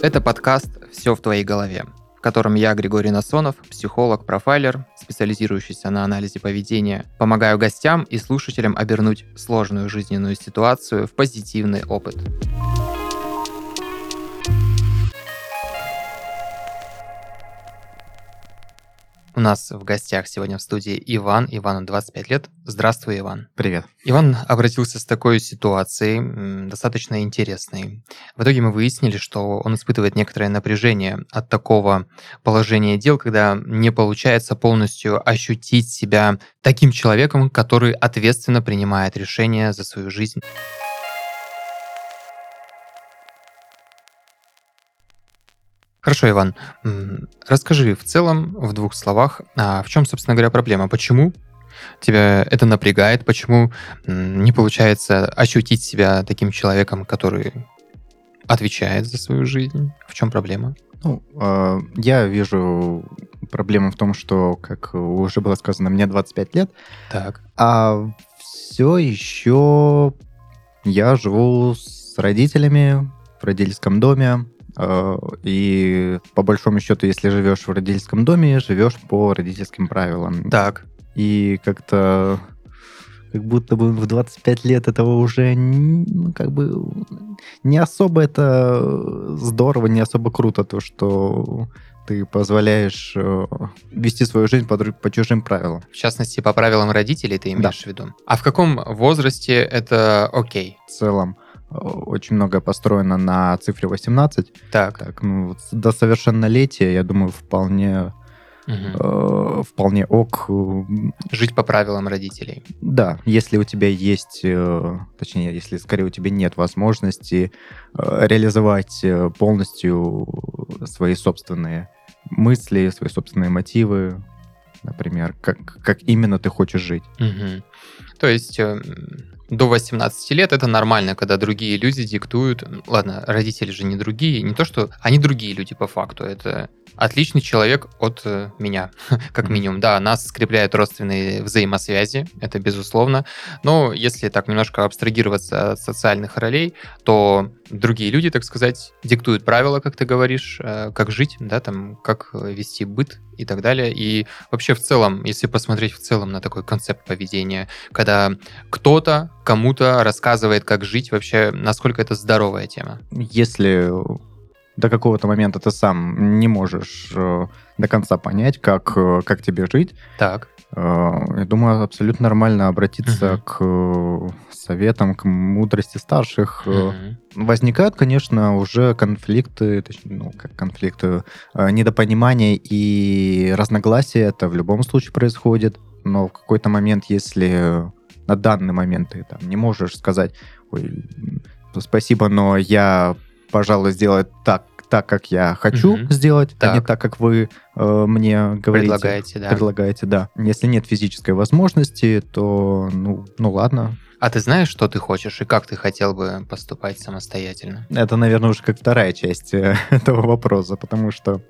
Это подкаст «Все в твоей голове», в котором я, Григорий Насонов, психолог, профайлер, специализирующийся на анализе поведения, помогаю гостям и слушателям обернуть сложную жизненную ситуацию в позитивный опыт. У нас в гостях сегодня в студии Иван. Ивану 25 лет. Здравствуй, Иван. Привет. Иван обратился с такой ситуацией, достаточно интересной. В итоге мы выяснили, что он испытывает некоторое напряжение от такого положения дел, когда не получается полностью ощутить себя таким человеком, который ответственно принимает решения за свою жизнь. Хорошо, Иван. Расскажи в целом, в двух словах, а в чем, собственно говоря, проблема? Почему тебя это напрягает? Почему не получается ощутить себя таким человеком, который отвечает за свою жизнь? В чем проблема? Ну, э, я вижу проблему в том, что, как уже было сказано, мне 25 лет. Так. А все еще я живу с родителями в родительском доме. Э, и по большому счету, если живешь в родительском доме, живешь по родительским правилам. Так. И как-то как будто бы в 25 лет этого уже ну, как бы не особо это здорово, не особо круто, то, что ты позволяешь э, вести свою жизнь по, по чужим правилам. В частности, по правилам родителей ты имеешь да. в виду. А в каком возрасте это окей? В целом, очень многое построено на цифре 18. Так. так ну, до совершеннолетия, я думаю, вполне угу. э, вполне ок. Жить по правилам родителей. Да, если у тебя есть, э, точнее, если скорее у тебя нет возможности э, реализовать э, полностью свои собственные мысли, свои собственные мотивы, например, как, как именно ты хочешь жить. Угу. То есть э, до 18 лет это нормально, когда другие люди диктуют. Ладно, родители же не другие, не то что они другие люди по факту, это отличный человек от э, меня, как минимум. Да, нас скрепляют родственные взаимосвязи, это безусловно. Но если так немножко абстрагироваться от социальных ролей, то другие люди, так сказать, диктуют правила, как ты говоришь, э, как жить, да, там, как вести быт и так далее. И вообще в целом, если посмотреть в целом на такой концепт поведения, когда кто-то кому-то рассказывает, как жить, вообще насколько это здоровая тема. Если до какого-то момента ты сам не можешь э, до конца понять, как, э, как тебе жить. Так. Э, я думаю, абсолютно нормально обратиться угу. к советам, к мудрости старших. Угу. Возникают, конечно, уже конфликты, точнее, ну, как конфликты, недопонимания и разногласия. Это в любом случае происходит. Но в какой-то момент, если на данный момент ты там не можешь сказать, ой, спасибо, но я пожалуй, сделать так, так, как я хочу угу. сделать, так. а не так, как вы э, мне говорите. Предлагаете, да. Предлагаете, да. Если нет физической возможности, то, ну, ну ладно. А ты знаешь, что ты хочешь и как ты хотел бы поступать самостоятельно? Это, наверное, уже как вторая часть э, этого вопроса, потому что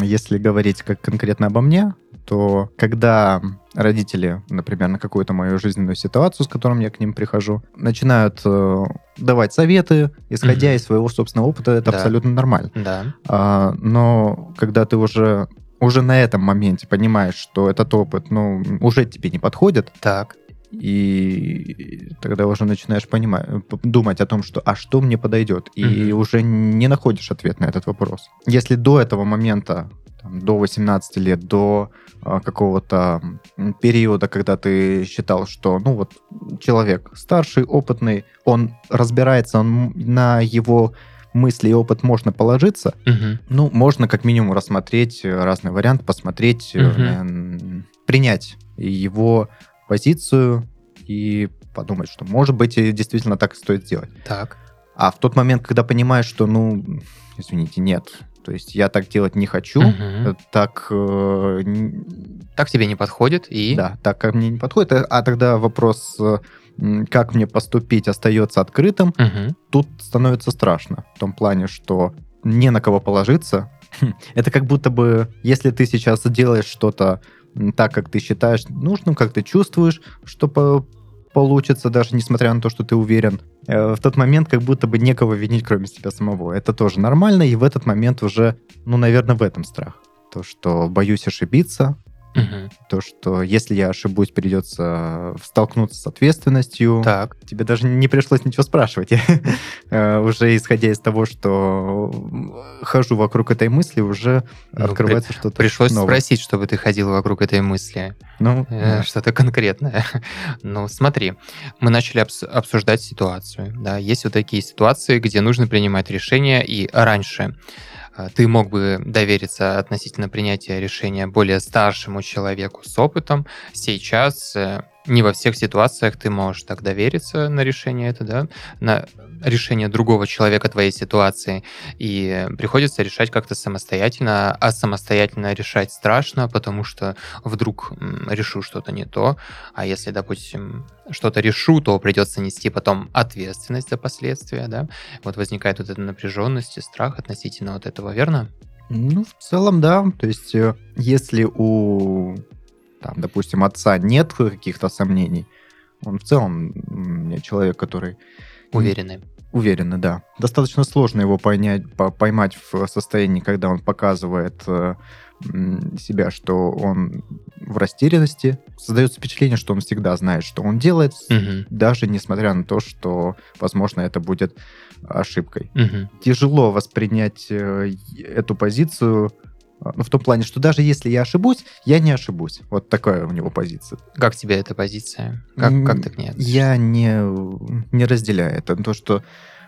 если говорить как конкретно обо мне, то когда родители, например, на какую-то мою жизненную ситуацию, с которой я к ним прихожу, начинают э, давать советы, исходя угу. из своего собственного опыта, это да. абсолютно нормально. Да. А, но когда ты уже уже на этом моменте понимаешь, что этот опыт, ну, уже тебе не подходит. Так. И тогда уже начинаешь понимать, думать о том, что а что мне подойдет, и mm уже не находишь ответ на этот вопрос. Если до этого момента, там, до 18 лет, до а, какого-то периода, когда ты считал, что, ну вот, человек старший, опытный, он разбирается, он на его мысли и опыт можно положиться, угу. ну, можно как минимум рассмотреть разные варианты, посмотреть, угу. э, принять его позицию и подумать, что, может быть, действительно так и стоит сделать. Так. А в тот момент, когда понимаешь, что, ну, извините, нет, то есть я так делать не хочу, угу. так... Э, так тебе не подходит, и... Да, так как мне не подходит. А, а тогда вопрос, э, как мне поступить, остается открытым. Угу. Тут становится страшно. В том плане, что не на кого положиться. Это как будто бы, если ты сейчас делаешь что-то так, как ты считаешь нужным, как ты чувствуешь, что по получится, даже несмотря на то, что ты уверен, э, в тот момент как будто бы некого винить, кроме себя самого. Это тоже нормально, и в этот момент уже, ну, наверное, в этом страх. То, что боюсь ошибиться, Угу. То, что если я ошибусь, придется столкнуться с ответственностью. Так. Тебе даже не пришлось ничего спрашивать. Э, уже исходя из того, что хожу вокруг этой мысли, уже ну, открывается при... что-то Пришлось новое. спросить, чтобы ты ходил вокруг этой мысли. Ну, э, да. Что-то конкретное. ну, смотри, мы начали обс- обсуждать ситуацию. Да, есть вот такие ситуации, где нужно принимать решения, и раньше ты мог бы довериться относительно принятия решения более старшему человеку с опытом. Сейчас э, не во всех ситуациях ты можешь так довериться на решение это, да, на решение другого человека твоей ситуации, и приходится решать как-то самостоятельно, а самостоятельно решать страшно, потому что вдруг решу что-то не то, а если, допустим, что-то решу, то придется нести потом ответственность за последствия, да, вот возникает вот эта напряженность и страх относительно вот этого, верно? Ну, в целом, да. То есть, э, если у там, допустим, отца нет каких-то сомнений, он в целом человек, который... Уверенный. Уверенный, да. Достаточно сложно его понять, поймать в состоянии, когда он показывает э, себя, что он в растерянности. Создается впечатление, что он всегда знает, что он делает, угу. даже несмотря на то, что, возможно, это будет ошибкой. Угу. Тяжело воспринять э, эту позицию ну, в том плане, что даже если я ошибусь, я не ошибусь. Вот такая у него позиция. Как тебе эта позиция? Как, как ты к ней относишься? Я не, не разделяю это. То, что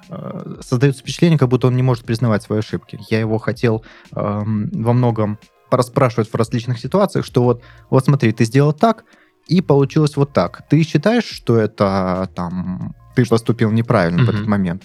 э, создается впечатление, как будто он не может признавать свои ошибки. Я его хотел э, во многом порасспрашивать в различных ситуациях, что вот, вот смотри, ты сделал так, и получилось вот так. Ты считаешь, что это там ты поступил неправильно mm-hmm. в этот момент?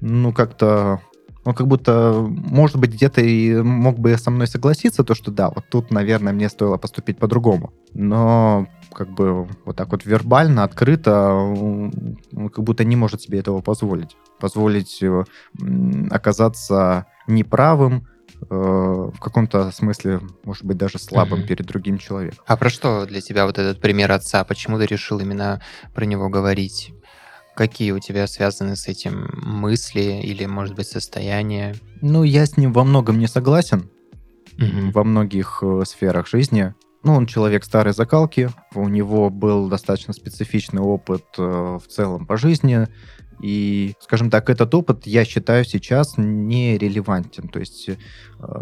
Ну, как-то он как будто, может быть, где-то и мог бы со мной согласиться, то, что да, вот тут, наверное, мне стоило поступить по-другому. Но как бы вот так вот вербально, открыто, он как будто не может себе этого позволить. Позволить э, оказаться неправым, э, в каком-то смысле, может быть, даже слабым mm-hmm. перед другим человеком. А про что для тебя вот этот пример отца? Почему ты решил именно про него говорить? Какие у тебя связаны с этим мысли или, может быть, состояния? Ну, я с ним во многом не согласен. Угу. Во многих э, сферах жизни. Ну, он человек старой закалки, у него был достаточно специфичный опыт э, в целом по жизни, и, скажем так, этот опыт, я считаю, сейчас нерелевантен. То есть э,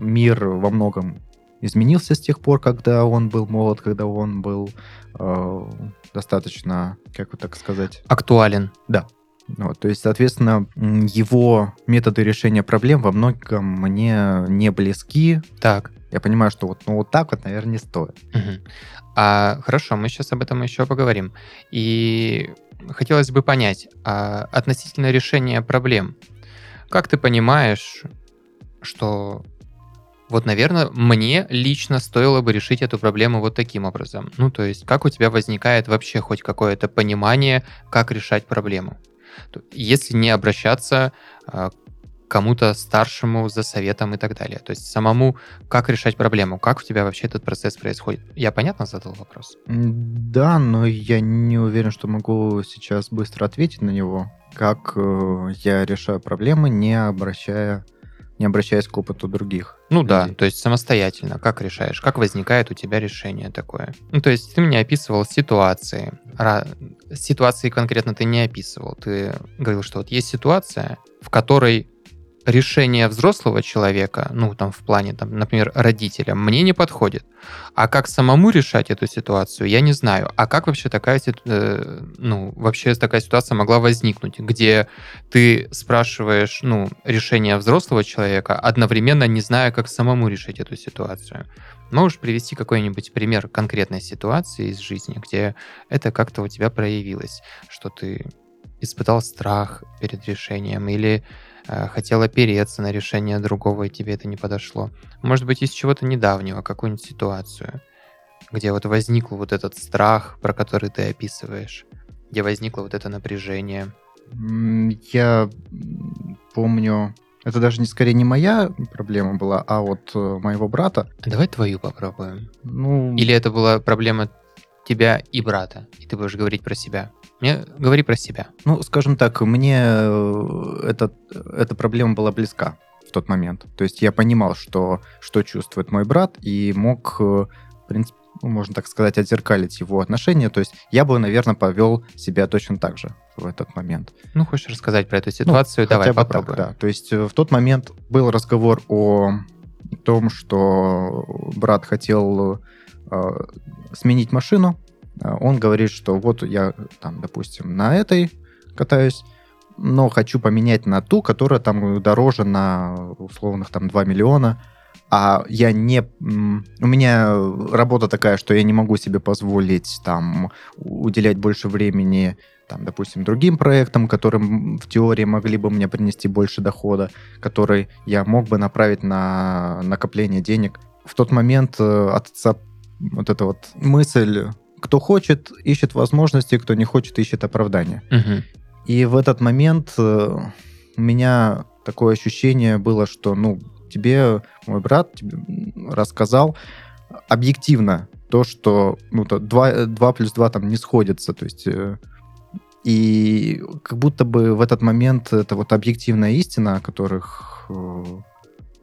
мир во многом изменился с тех пор, когда он был молод, когда он был э, достаточно, как вот так сказать... Актуален. Да. Вот, то есть, соответственно, его методы решения проблем во многом мне не близки. Так. Я понимаю, что вот, ну, вот так вот, наверное, не стоит. Угу. А, хорошо, мы сейчас об этом еще поговорим. И хотелось бы понять, а относительно решения проблем, как ты понимаешь, что вот, наверное, мне лично стоило бы решить эту проблему вот таким образом. Ну, то есть, как у тебя возникает вообще хоть какое-то понимание, как решать проблему? Если не обращаться а, кому-то старшему за советом и так далее. То есть самому, как решать проблему, как у тебя вообще этот процесс происходит. Я понятно задал вопрос? Да, но я не уверен, что могу сейчас быстро ответить на него. Как э, я решаю проблемы, не обращая не обращаясь к опыту других. Ну людей. да, то есть самостоятельно. Как решаешь? Как возникает у тебя решение такое? Ну, то есть ты мне описывал ситуации. Ситуации конкретно ты не описывал. Ты говорил, что вот есть ситуация, в которой решение взрослого человека, ну, там, в плане, там, например, родителя, мне не подходит. А как самому решать эту ситуацию, я не знаю. А как вообще такая, э, ну, вообще такая ситуация могла возникнуть, где ты спрашиваешь, ну, решение взрослого человека, одновременно не зная, как самому решить эту ситуацию? Можешь привести какой-нибудь пример конкретной ситуации из жизни, где это как-то у тебя проявилось, что ты испытал страх перед решением или хотел опереться на решение другого, и тебе это не подошло. Может быть, из чего-то недавнего, какую-нибудь ситуацию, где вот возникл вот этот страх, про который ты описываешь, где возникло вот это напряжение. Я помню, это даже не скорее не моя проблема была, а вот э, моего брата. Давай твою попробуем. Ну... Или это была проблема тебя и брата, и ты будешь говорить про себя? Мне говори про себя. Ну, скажем так, мне э, этот, эта проблема была близка в тот момент. То есть я понимал, что, что чувствует мой брат, и мог, э, в принципе, ну, можно так сказать, отзеркалить его отношения. То есть я бы, наверное, повел себя точно так же в этот момент. Ну, хочешь рассказать про эту ситуацию? Ну, Давай попробуем. Так, да. То есть э, в тот момент был разговор о том, что брат хотел э, сменить машину. Он говорит, что вот я там, допустим, на этой катаюсь, но хочу поменять на ту, которая там дороже на условных там 2 миллиона, а я не... У меня работа такая, что я не могу себе позволить там уделять больше времени там, допустим, другим проектам, которым в теории могли бы мне принести больше дохода, который я мог бы направить на накопление денег. В тот момент э, от отца вот эта вот мысль, кто хочет, ищет возможности, кто не хочет, ищет оправдания. Угу. И в этот момент э, у меня такое ощущение было, что, ну, тебе мой брат тебе рассказал объективно то, что ну, то 2, 2 плюс 2 там не сходится. То есть э, и как будто бы в этот момент это вот объективная истина, о которых э,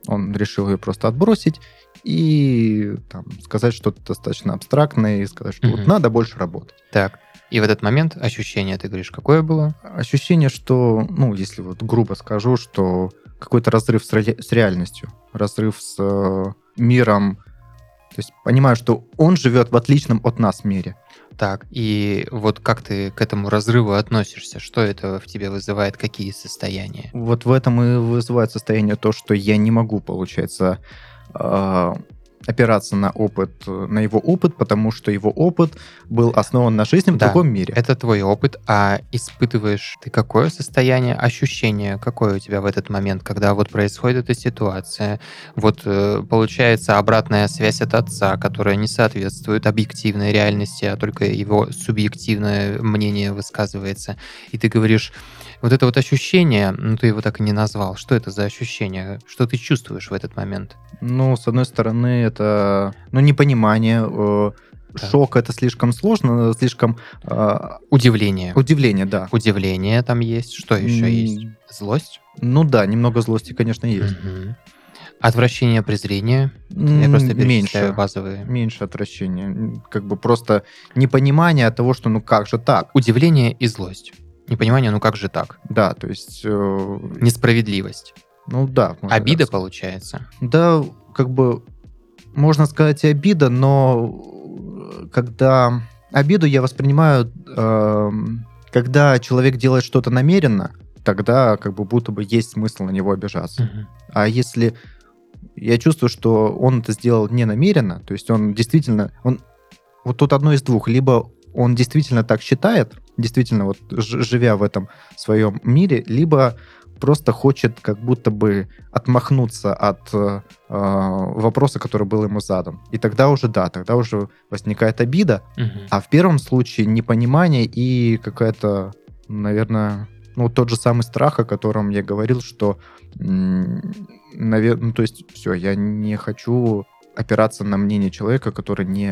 он решил ее просто отбросить и там, сказать что-то достаточно абстрактное и сказать, что угу. вот надо больше работать. Так. И в этот момент ощущение, ты говоришь, какое было? Ощущение, что, ну, если вот грубо скажу, что какой-то разрыв с, ре- с реальностью, разрыв с э, миром. То есть понимаю, что он живет в отличном от нас мире. Так, и вот как ты к этому разрыву относишься? Что это в тебе вызывает? Какие состояния? Вот в этом и вызывает состояние то, что я не могу, получается, опираться на опыт, на его опыт, потому что его опыт был основан на жизни в да, другом мире. Это твой опыт, а испытываешь ты какое состояние, ощущение, какое у тебя в этот момент, когда вот происходит эта ситуация, вот э, получается обратная связь от отца, которая не соответствует объективной реальности, а только его субъективное мнение высказывается, и ты говоришь, вот это вот ощущение, ну ты его так и не назвал, что это за ощущение, что ты чувствуешь в этот момент? Ну, с одной стороны, это, ну, непонимание, э, да. шок это слишком сложно, слишком... Э, удивление. Удивление, да. Удивление там есть. Что еще mm. есть? Злость? Ну да, немного злости, конечно, есть. Угу. Отвращение, презрение? Я просто меньше, базовые. Меньше отвращения. Как бы просто непонимание того, что ну как же так? Удивление и злость. Непонимание, ну как же так? Да, то есть... Э... Несправедливость. Ну да. Обида получается. Да, как бы можно сказать и обида, но когда обиду я воспринимаю, э, когда человек делает что-то намеренно, тогда как бы будто бы есть смысл на него обижаться. Угу. А если я чувствую, что он это сделал не намеренно, то есть он действительно, он вот тут одно из двух, либо он действительно так считает, действительно вот живя в этом своем мире, либо просто хочет как будто бы отмахнуться от э, вопроса, который был ему задан. И тогда уже, да, тогда уже возникает обида, угу. а в первом случае непонимание и какая-то, наверное, ну, тот же самый страх, о котором я говорил, что, наверное, ну, то есть, все, я не хочу опираться на мнение человека, который не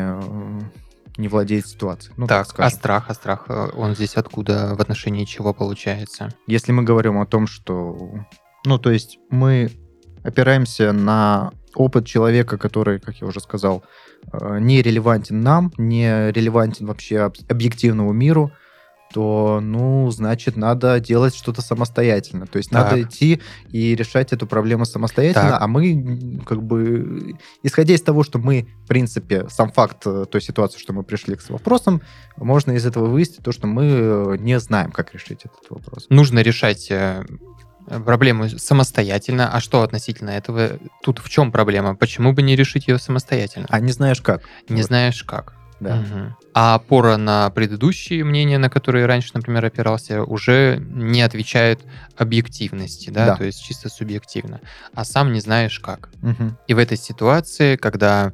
не владеет ситуацией. Ну, так, так а страх, а страх, э, он здесь откуда, в отношении чего получается? Если мы говорим о том, что... Ну, то есть мы опираемся на опыт человека, который, как я уже сказал, э, не релевантен нам, не релевантен вообще объективному миру, то, ну, значит, надо делать что-то самостоятельно. То есть так. надо идти и решать эту проблему самостоятельно, так. а мы, как бы, исходя из того, что мы, в принципе, сам факт э, той ситуации, что мы пришли к вопросам, можно из этого вывести то, что мы э, не знаем, как решить этот вопрос. Нужно решать э, проблему самостоятельно. А что относительно этого? Тут в чем проблема? Почему бы не решить ее самостоятельно? А не знаешь как. Не вот. знаешь как. Да. Угу. А опора на предыдущие мнения, на которые раньше, например, опирался, уже не отвечает объективности, да, да. то есть чисто субъективно, а сам не знаешь как. Угу. И в этой ситуации, когда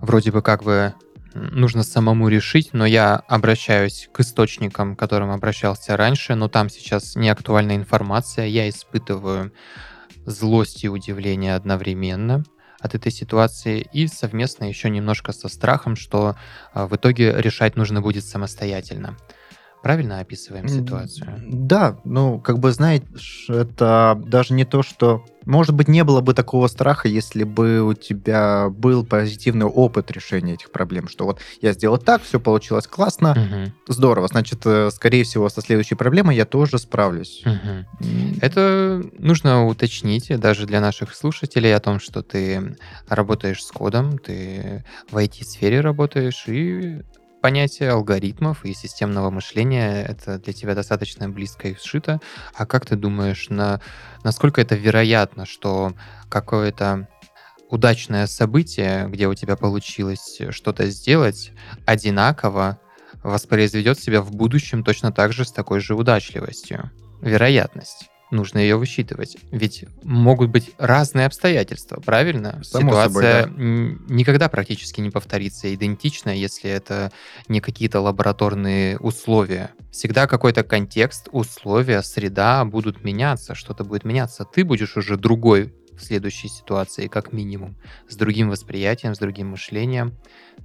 вроде бы как бы нужно самому решить, но я обращаюсь к источникам, к которым обращался раньше, но там сейчас не актуальная информация, я испытываю злость и удивление одновременно от этой ситуации и совместно еще немножко со страхом, что а, в итоге решать нужно будет самостоятельно. Правильно описываем ситуацию? Да, ну, как бы, знаешь, это даже не то, что... Может быть, не было бы такого страха, если бы у тебя был позитивный опыт решения этих проблем, что вот я сделал так, все получилось классно, угу. здорово, значит, э, скорее всего, со следующей проблемой я тоже справлюсь. Угу. Это нужно уточнить даже для наших слушателей о том, что ты работаешь с кодом, ты в IT-сфере работаешь, и понятие алгоритмов и системного мышления это для тебя достаточно близко и сшито. А как ты думаешь, на, насколько это вероятно, что какое-то удачное событие, где у тебя получилось что-то сделать, одинаково воспроизведет себя в будущем точно так же с такой же удачливостью? Вероятность нужно ее высчитывать. Ведь могут быть разные обстоятельства, правильно? Само Ситуация собой, да. никогда практически не повторится идентично, если это не какие-то лабораторные условия. Всегда какой-то контекст, условия, среда будут меняться, что-то будет меняться. Ты будешь уже другой в следующей ситуации, как минимум, с другим восприятием, с другим мышлением.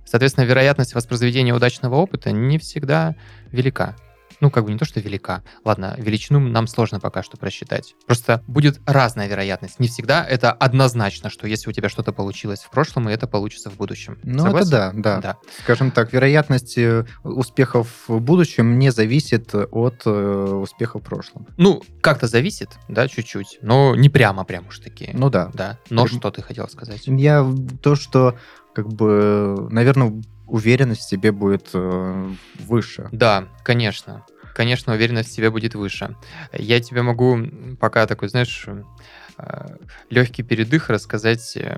Соответственно, вероятность воспроизведения удачного опыта не всегда велика ну, как бы не то, что велика. Ладно, величину нам сложно пока что просчитать. Просто будет разная вероятность. Не всегда это однозначно, что если у тебя что-то получилось в прошлом, и это получится в будущем. Ну, Согласен? это да, да, да. Скажем так, вероятность э, успехов в будущем не зависит от э, успеха в прошлом. Ну, как-то зависит, да, чуть-чуть, но не прямо, прям уж такие. Ну да. Да. Но что ты хотел сказать? Я то, что как бы, наверное, уверенность в себе будет э, выше. Да, конечно. Конечно, уверенность в себе будет выше. Я тебе могу пока такой, знаешь, э, легкий передых рассказать э,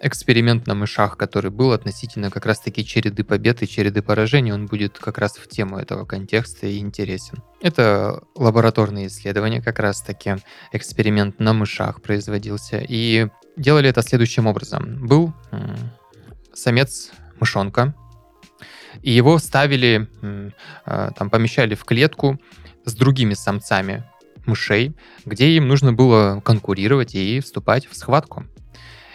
эксперимент на мышах, который был относительно как раз-таки череды побед и череды поражений, он будет как раз в тему этого контекста и интересен. Это лабораторные исследования, как раз-таки эксперимент на мышах производился. И делали это следующим образом. Был самец мышонка, и его ставили, а, там помещали в клетку с другими самцами мышей, где им нужно было конкурировать и вступать в схватку.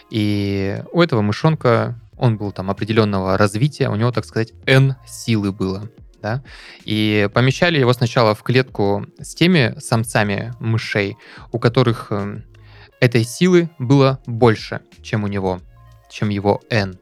И у этого мышонка, он был там определенного развития, у него, так сказать, N силы было. Да? И помещали его сначала в клетку с теми самцами мышей, у которых этой силы было больше, чем у него, чем его N.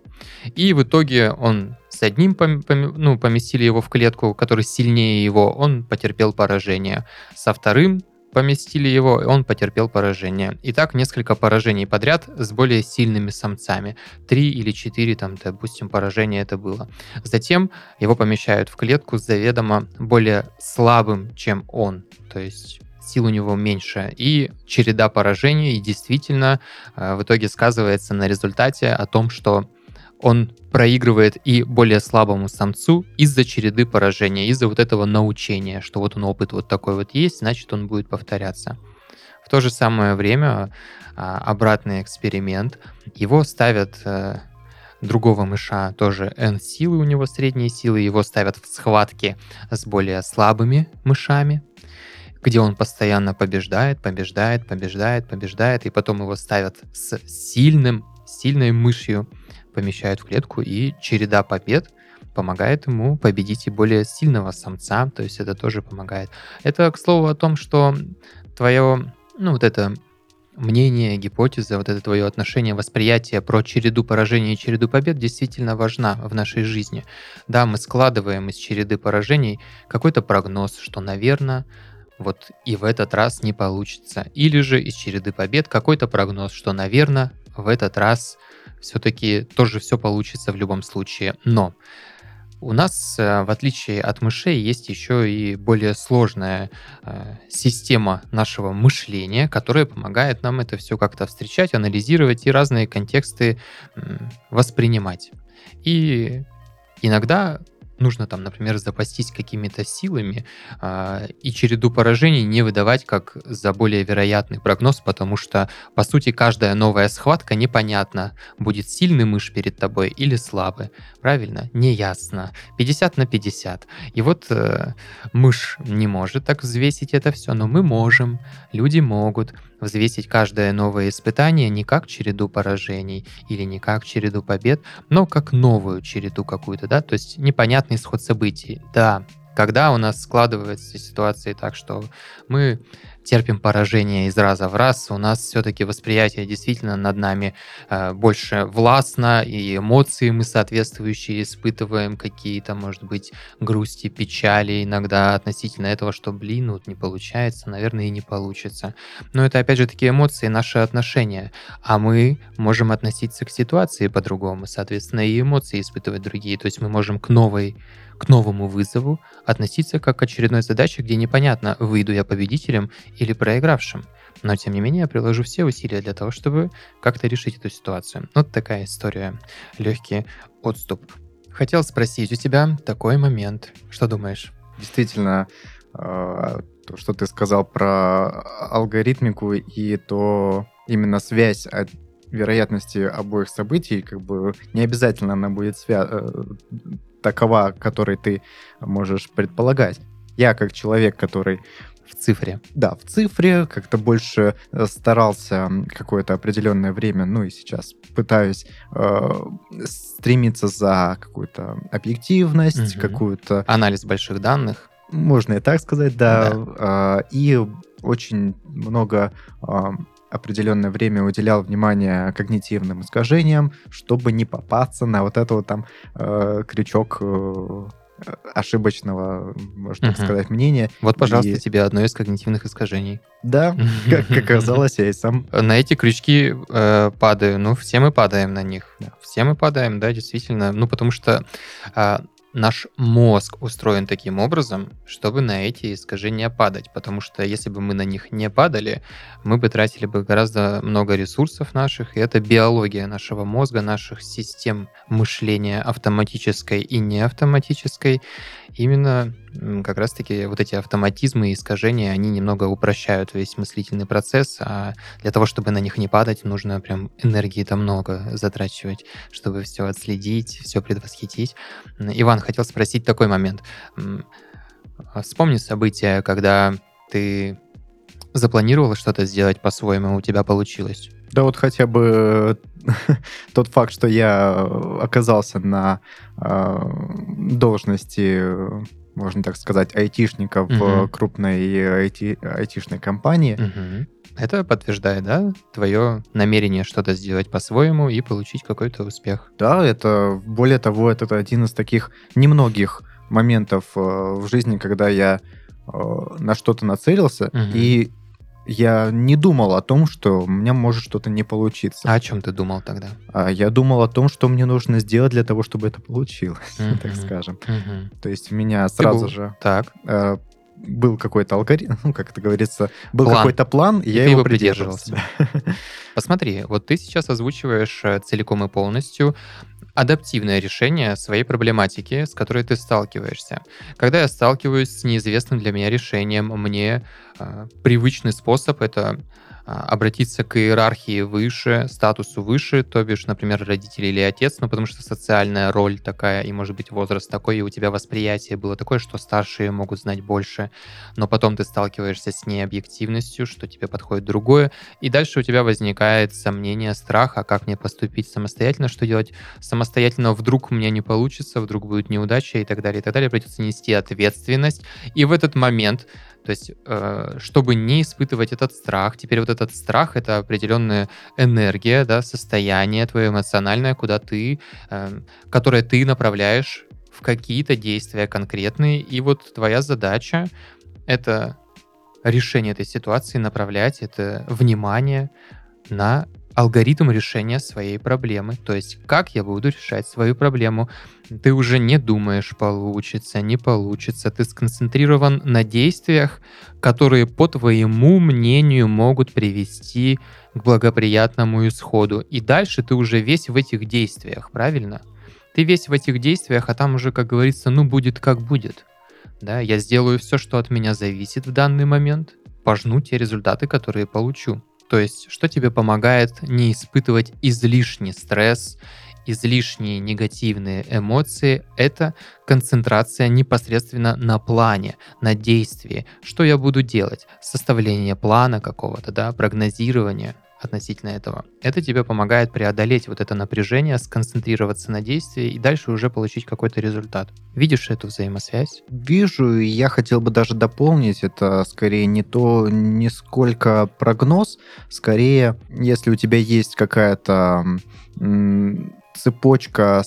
И в итоге он с одним пом- пом- ну, поместили его в клетку, который сильнее его, он потерпел поражение. Со вторым поместили его, он потерпел поражение. И так несколько поражений подряд с более сильными самцами. Три или четыре, там, допустим, поражения это было. Затем его помещают в клетку с заведомо более слабым, чем он. То есть сил у него меньше, и череда поражений действительно э, в итоге сказывается на результате о том, что он проигрывает и более слабому самцу из-за череды поражения, из-за вот этого научения, что вот он опыт вот такой вот есть, значит он будет повторяться. В то же самое время а, обратный эксперимент, его ставят э, другого мыша, тоже N силы у него средние силы, его ставят в схватке с более слабыми мышами, где он постоянно побеждает, побеждает, побеждает, побеждает, и потом его ставят с сильным, сильной мышью, помещают в клетку, и череда побед помогает ему победить и более сильного самца, то есть это тоже помогает. Это, к слову, о том, что твое, ну, вот это мнение, гипотеза, вот это твое отношение, восприятие про череду поражений и череду побед действительно важна в нашей жизни. Да, мы складываем из череды поражений какой-то прогноз, что, наверное, вот и в этот раз не получится. Или же из череды побед какой-то прогноз, что, наверное, в этот раз все-таки тоже все получится в любом случае. Но у нас, э, в отличие от мышей, есть еще и более сложная э, система нашего мышления, которая помогает нам это все как-то встречать, анализировать и разные контексты воспринимать. И иногда нужно там, например, запастись какими-то силами э, и череду поражений не выдавать как за более вероятный прогноз, потому что, по сути, каждая новая схватка непонятна, будет сильный мышь перед тобой или слабый. Правильно? Неясно. 50 на 50. И вот э, мышь не может так взвесить это все, но мы можем, люди могут взвесить каждое новое испытание не как череду поражений или не как череду побед, но как новую череду какую-то, да, то есть непонятный исход событий. Да, Когда у нас складывается ситуация так, что мы терпим поражение из раза в раз, у нас все-таки восприятие действительно над нами э, больше властно, и эмоции мы соответствующие испытываем, какие-то, может быть, грусти, печали иногда относительно этого, что, блин, вот не получается, наверное, и не получится. Но это, опять же, такие эмоции, наши отношения, а мы можем относиться к ситуации по-другому, соответственно, и эмоции испытывать другие, то есть мы можем к новой к новому вызову относиться как к очередной задаче, где непонятно, выйду я победителем или проигравшим. Но, тем не менее, я приложу все усилия для того, чтобы как-то решить эту ситуацию. Вот такая история. Легкий отступ. Хотел спросить у тебя такой момент. Что думаешь? Действительно, а, то, что ты сказал про алгоритмику и то именно связь от вероятности обоих событий, как бы не обязательно она будет свя- э, такова, которой ты можешь предполагать. Я как человек, который в цифре. Да, в цифре как-то больше э, старался какое-то определенное время, ну и сейчас пытаюсь э, стремиться за какую-то объективность, угу. какую-то... Анализ больших данных. Можно и так сказать, да. да. Э, и очень много э, определенное время уделял внимание когнитивным искажениям, чтобы не попасться на вот это вот там э, крючок э, ошибочного, можно так сказать, мнения. Вот, пожалуйста, и... тебе одно из когнитивных искажений. Да, как оказалось, я и сам... На эти крючки э, падаю. Ну, все мы падаем на них. Да. Все мы падаем, да, действительно. Ну, потому что э, наш мозг устроен таким образом, чтобы на эти искажения падать. Потому что если бы мы на них не падали, мы бы тратили бы гораздо много ресурсов наших. И это биология нашего мозга, наших систем мышления автоматической и неавтоматической. Именно как раз-таки вот эти автоматизмы и искажения, они немного упрощают весь мыслительный процесс, а для того, чтобы на них не падать, нужно прям энергии там много затрачивать, чтобы все отследить, все предвосхитить. Иван, хотел спросить такой момент. А вспомни события, когда ты запланировал что-то сделать по-своему, у тебя получилось. Да вот хотя бы тот факт, что я оказался на э, должности, можно так сказать, айтишника угу. в крупной айти, айтишной компании. Угу. Это подтверждает, да, твое намерение что-то сделать по-своему и получить какой-то успех. Да, это, более того, это один из таких немногих моментов э, в жизни, когда я э, на что-то нацелился, угу. и я не думал о том, что у меня может что-то не получиться. А о чем ты думал тогда? А я думал о том, что мне нужно сделать для того, чтобы это получилось, mm-hmm. так скажем. Mm-hmm. То есть у меня сразу был... же так. Э, был какой-то алгоритм, ну, как это говорится, был план. какой-то план, и, и я его придерживался. Посмотри, вот ты сейчас озвучиваешь э, целиком и полностью адаптивное решение своей проблематики, с которой ты сталкиваешься. Когда я сталкиваюсь с неизвестным для меня решением, мне привычный способ это а, обратиться к иерархии выше, статусу выше, то бишь, например, родители или отец, ну, потому что социальная роль такая, и, может быть, возраст такой, и у тебя восприятие было такое, что старшие могут знать больше, но потом ты сталкиваешься с необъективностью, что тебе подходит другое, и дальше у тебя возникает сомнение, страх, а как мне поступить самостоятельно, что делать? Самостоятельно, вдруг у меня не получится, вдруг будет неудача и так далее, и так далее, придется нести ответственность, и в этот момент то есть, э, чтобы не испытывать этот страх, теперь вот этот страх — это определенная энергия, да, состояние твое эмоциональное, куда ты, э, которое ты направляешь в какие-то действия конкретные, и вот твоя задача — это решение этой ситуации, направлять это внимание на алгоритм решения своей проблемы. То есть, как я буду решать свою проблему. Ты уже не думаешь, получится, не получится. Ты сконцентрирован на действиях, которые, по твоему мнению, могут привести к благоприятному исходу. И дальше ты уже весь в этих действиях, правильно? Ты весь в этих действиях, а там уже, как говорится, ну будет как будет. Да, я сделаю все, что от меня зависит в данный момент, пожну те результаты, которые получу. То есть, что тебе помогает не испытывать излишний стресс, излишние негативные эмоции, это концентрация непосредственно на плане, на действии. Что я буду делать? Составление плана какого-то, да, прогнозирование. Относительно этого. Это тебе помогает преодолеть вот это напряжение, сконцентрироваться на действии и дальше уже получить какой-то результат. Видишь эту взаимосвязь? Вижу, и я хотел бы даже дополнить, это скорее не то, не сколько прогноз, скорее, если у тебя есть какая-то цепочка,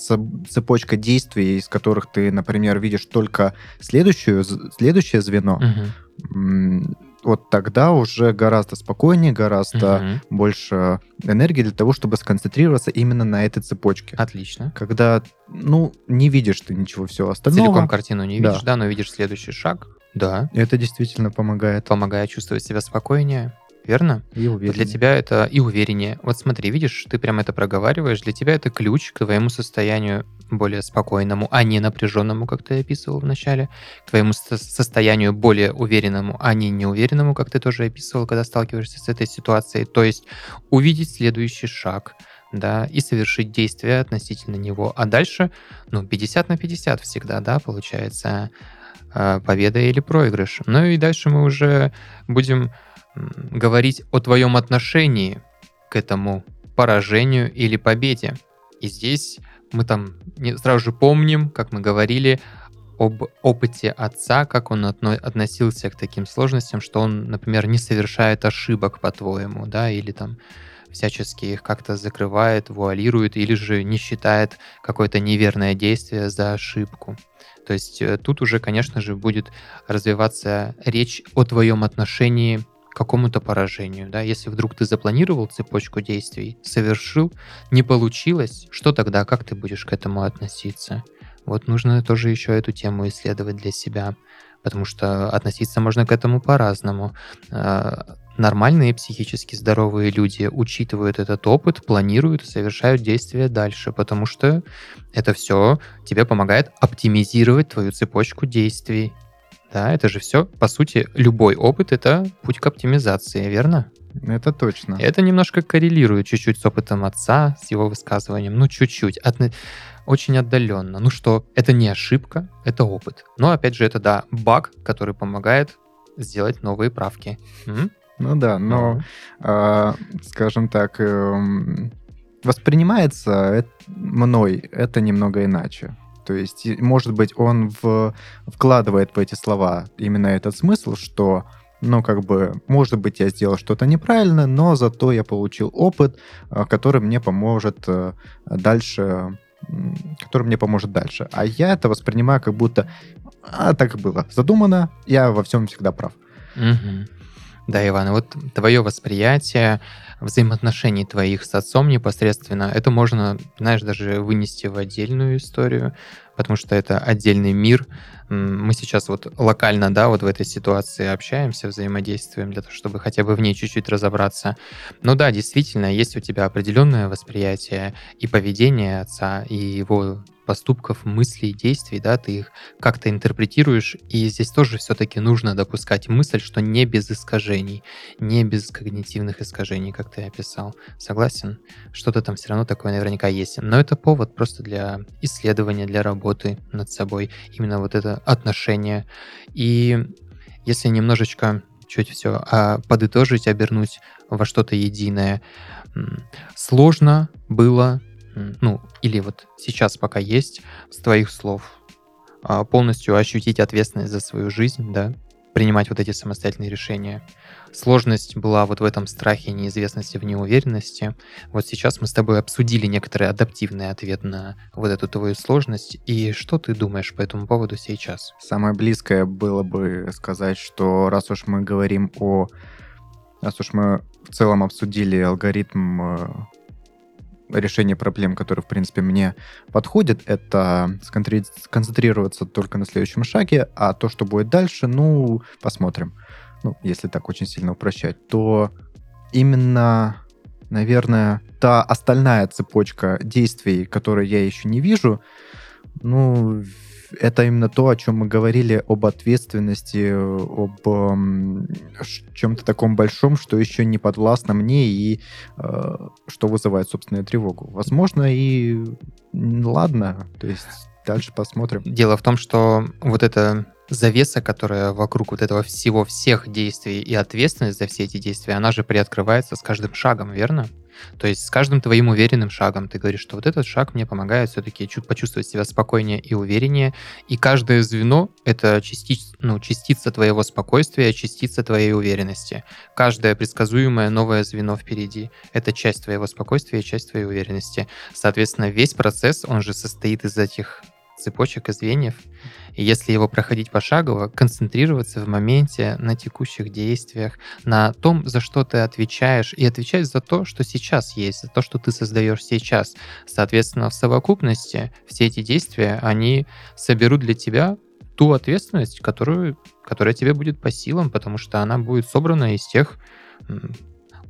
цепочка действий, из которых ты, например, видишь только следующую, следующее звено, угу вот тогда уже гораздо спокойнее, гораздо угу. больше энергии для того, чтобы сконцентрироваться именно на этой цепочке. Отлично. Когда, ну, не видишь ты ничего всего остального. Целиком картину не видишь, да, да но видишь следующий шаг. Да. Это действительно помогает. Помогает чувствовать себя спокойнее верно? И увереннее. Для тебя это и увереннее. Вот смотри, видишь, ты прям это проговариваешь, для тебя это ключ к твоему состоянию более спокойному, а не напряженному, как ты описывал в начале, к твоему состоянию более уверенному, а не неуверенному, как ты тоже описывал, когда сталкиваешься с этой ситуацией. То есть увидеть следующий шаг, да, и совершить действие относительно него. А дальше, ну, 50 на 50 всегда, да, получается, э, победа или проигрыш. Ну и дальше мы уже будем говорить о твоем отношении к этому поражению или победе. И здесь мы там сразу же помним, как мы говорили, об опыте отца, как он относился к таким сложностям, что он, например, не совершает ошибок, по-твоему, да, или там всячески их как-то закрывает, вуалирует, или же не считает какое-то неверное действие за ошибку. То есть э, тут уже, конечно же, будет развиваться речь о твоем отношении какому-то поражению. Да? Если вдруг ты запланировал цепочку действий, совершил, не получилось, что тогда, как ты будешь к этому относиться? Вот нужно тоже еще эту тему исследовать для себя, потому что относиться можно к этому по-разному. А, нормальные психически здоровые люди учитывают этот опыт, планируют совершают действия дальше, потому что это все тебе помогает оптимизировать твою цепочку действий. Да, это же все, по сути, любой опыт — это путь к оптимизации, верно? Это точно. Это немножко коррелирует чуть-чуть с опытом отца, с его высказыванием. Ну, чуть-чуть. От... Очень отдаленно. Ну что, это не ошибка, это опыт. Но, опять же, это, да, баг, который помогает сделать новые правки. М? Ну да, но, э, скажем так, э, воспринимается мной это немного иначе. То есть, может быть, он в, вкладывает в эти слова именно этот смысл, что, ну, как бы, может быть, я сделал что-то неправильно, но зато я получил опыт, э, который мне поможет э, дальше который мне поможет дальше. А я это воспринимаю как будто а, так было задумано, я во всем всегда прав. Угу. Да, Иван, вот твое восприятие взаимоотношений твоих с отцом непосредственно, это можно, знаешь, даже вынести в отдельную историю, потому что это отдельный мир. Мы сейчас вот локально, да, вот в этой ситуации общаемся, взаимодействуем для того, чтобы хотя бы в ней чуть-чуть разобраться. Но да, действительно, есть у тебя определенное восприятие и поведение отца, и его поступков, мыслей, действий, да, ты их как-то интерпретируешь, и здесь тоже все-таки нужно допускать мысль, что не без искажений, не без когнитивных искажений, как ты описал. Согласен? Что-то там все равно такое наверняка есть. Но это повод просто для исследования, для работы над собой, именно вот это отношение. И если немножечко чуть все а подытожить, обернуть во что-то единое, сложно было ну, или вот сейчас пока есть, с твоих слов, а, полностью ощутить ответственность за свою жизнь, да, принимать вот эти самостоятельные решения. Сложность была вот в этом страхе, неизвестности, в неуверенности. Вот сейчас мы с тобой обсудили некоторый адаптивный ответ на вот эту твою сложность. И что ты думаешь по этому поводу сейчас? Самое близкое было бы сказать, что раз уж мы говорим о... Раз уж мы в целом обсудили алгоритм э, решение проблем, которые, в принципе, мне подходят, это сконцентрироваться только на следующем шаге, а то, что будет дальше, ну, посмотрим. Ну, если так очень сильно упрощать, то именно, наверное, та остальная цепочка действий, которые я еще не вижу, ну, это именно то, о чем мы говорили, об ответственности, об э, чем-то таком большом, что еще не подвластно мне и э, что вызывает собственную тревогу. Возможно, и ладно, то есть дальше посмотрим. Дело в том, что вот это завеса, которая вокруг вот этого всего, всех действий и ответственность за все эти действия, она же приоткрывается с каждым шагом, верно? То есть с каждым твоим уверенным шагом ты говоришь, что вот этот шаг мне помогает все-таки чуть почувствовать себя спокойнее и увереннее. И каждое звено — это части, ну, частица твоего спокойствия, частица твоей уверенности. Каждое предсказуемое новое звено впереди — это часть твоего спокойствия и часть твоей уверенности. Соответственно, весь процесс, он же состоит из этих цепочек и звеньев. И если его проходить пошагово, концентрироваться в моменте на текущих действиях, на том, за что ты отвечаешь, и отвечать за то, что сейчас есть, за то, что ты создаешь сейчас. Соответственно, в совокупности все эти действия, они соберут для тебя ту ответственность, которую, которая тебе будет по силам, потому что она будет собрана из тех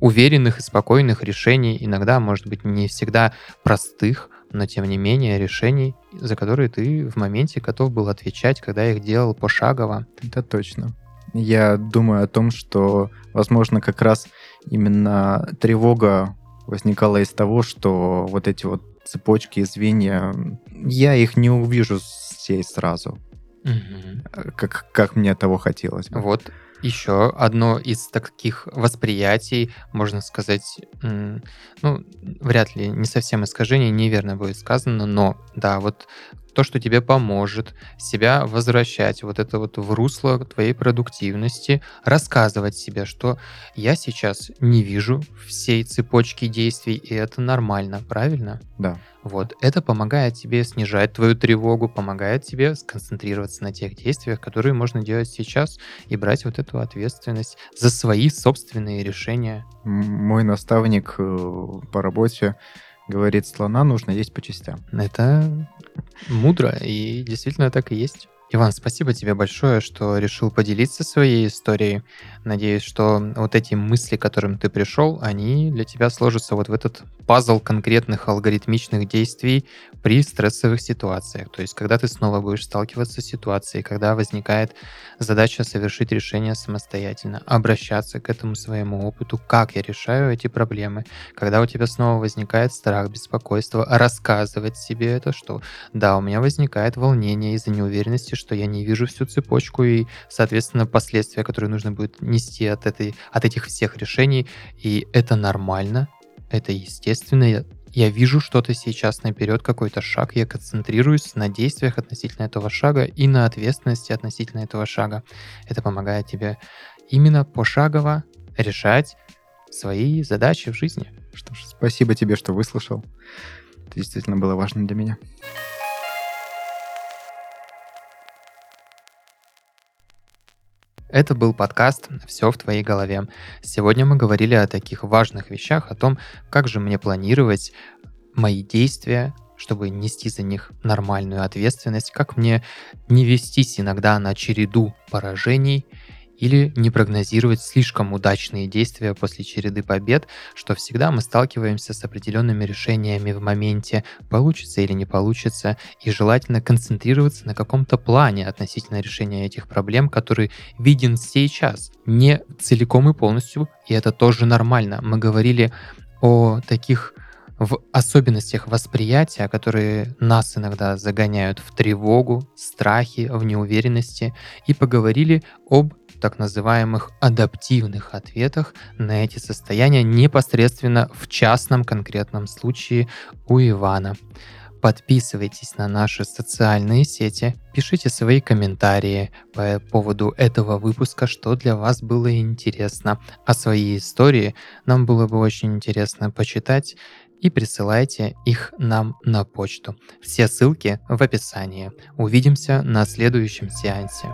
уверенных и спокойных решений, иногда, может быть, не всегда простых, но тем не менее решений, за которые ты в моменте готов был отвечать, когда их делал пошагово. Это точно. Я думаю о том, что, возможно, как раз именно тревога возникала из того, что вот эти вот цепочки и звенья, я их не увижу всей сразу, угу. как, как мне того хотелось бы. Вот еще одно из таких восприятий, можно сказать, ну, вряд ли, не совсем искажение, неверно будет сказано, но да, вот то, что тебе поможет себя возвращать вот это вот в русло твоей продуктивности, рассказывать себе, что я сейчас не вижу всей цепочки действий, и это нормально, правильно? Да. Вот, это помогает тебе снижать твою тревогу, помогает тебе сконцентрироваться на тех действиях, которые можно делать сейчас, и брать вот эту ответственность за свои собственные решения. Мой наставник э, по работе говорит, слона нужно есть по частям. Это мудро, и действительно так и есть. Иван, спасибо тебе большое, что решил поделиться своей историей. Надеюсь, что вот эти мысли, к которым ты пришел, они для тебя сложатся вот в этот пазл конкретных алгоритмичных действий при стрессовых ситуациях. То есть, когда ты снова будешь сталкиваться с ситуацией, когда возникает задача совершить решение самостоятельно, обращаться к этому своему опыту, как я решаю эти проблемы, когда у тебя снова возникает страх, беспокойство, рассказывать себе это, что да, у меня возникает волнение из-за неуверенности, что я не вижу всю цепочку и, соответственно, последствия, которые нужно будет нести от, этой, от этих всех решений. И это нормально, это естественно. Я, вижу что-то сейчас наперед, какой-то шаг, я концентрируюсь на действиях относительно этого шага и на ответственности относительно этого шага. Это помогает тебе именно пошагово решать свои задачи в жизни. Что ж, спасибо тебе, что выслушал. Это действительно было важно для меня. Это был подкаст «Все в твоей голове». Сегодня мы говорили о таких важных вещах, о том, как же мне планировать мои действия, чтобы нести за них нормальную ответственность, как мне не вестись иногда на череду поражений – или не прогнозировать слишком удачные действия после череды побед, что всегда мы сталкиваемся с определенными решениями в моменте, получится или не получится, и желательно концентрироваться на каком-то плане относительно решения этих проблем, который виден сейчас, не целиком и полностью, и это тоже нормально. Мы говорили о таких в особенностях восприятия, которые нас иногда загоняют в тревогу, страхи, в неуверенности, и поговорили об так называемых адаптивных ответах на эти состояния непосредственно в частном конкретном случае у Ивана. Подписывайтесь на наши социальные сети, пишите свои комментарии по поводу этого выпуска, что для вас было интересно. А свои истории нам было бы очень интересно почитать и присылайте их нам на почту. Все ссылки в описании. Увидимся на следующем сеансе.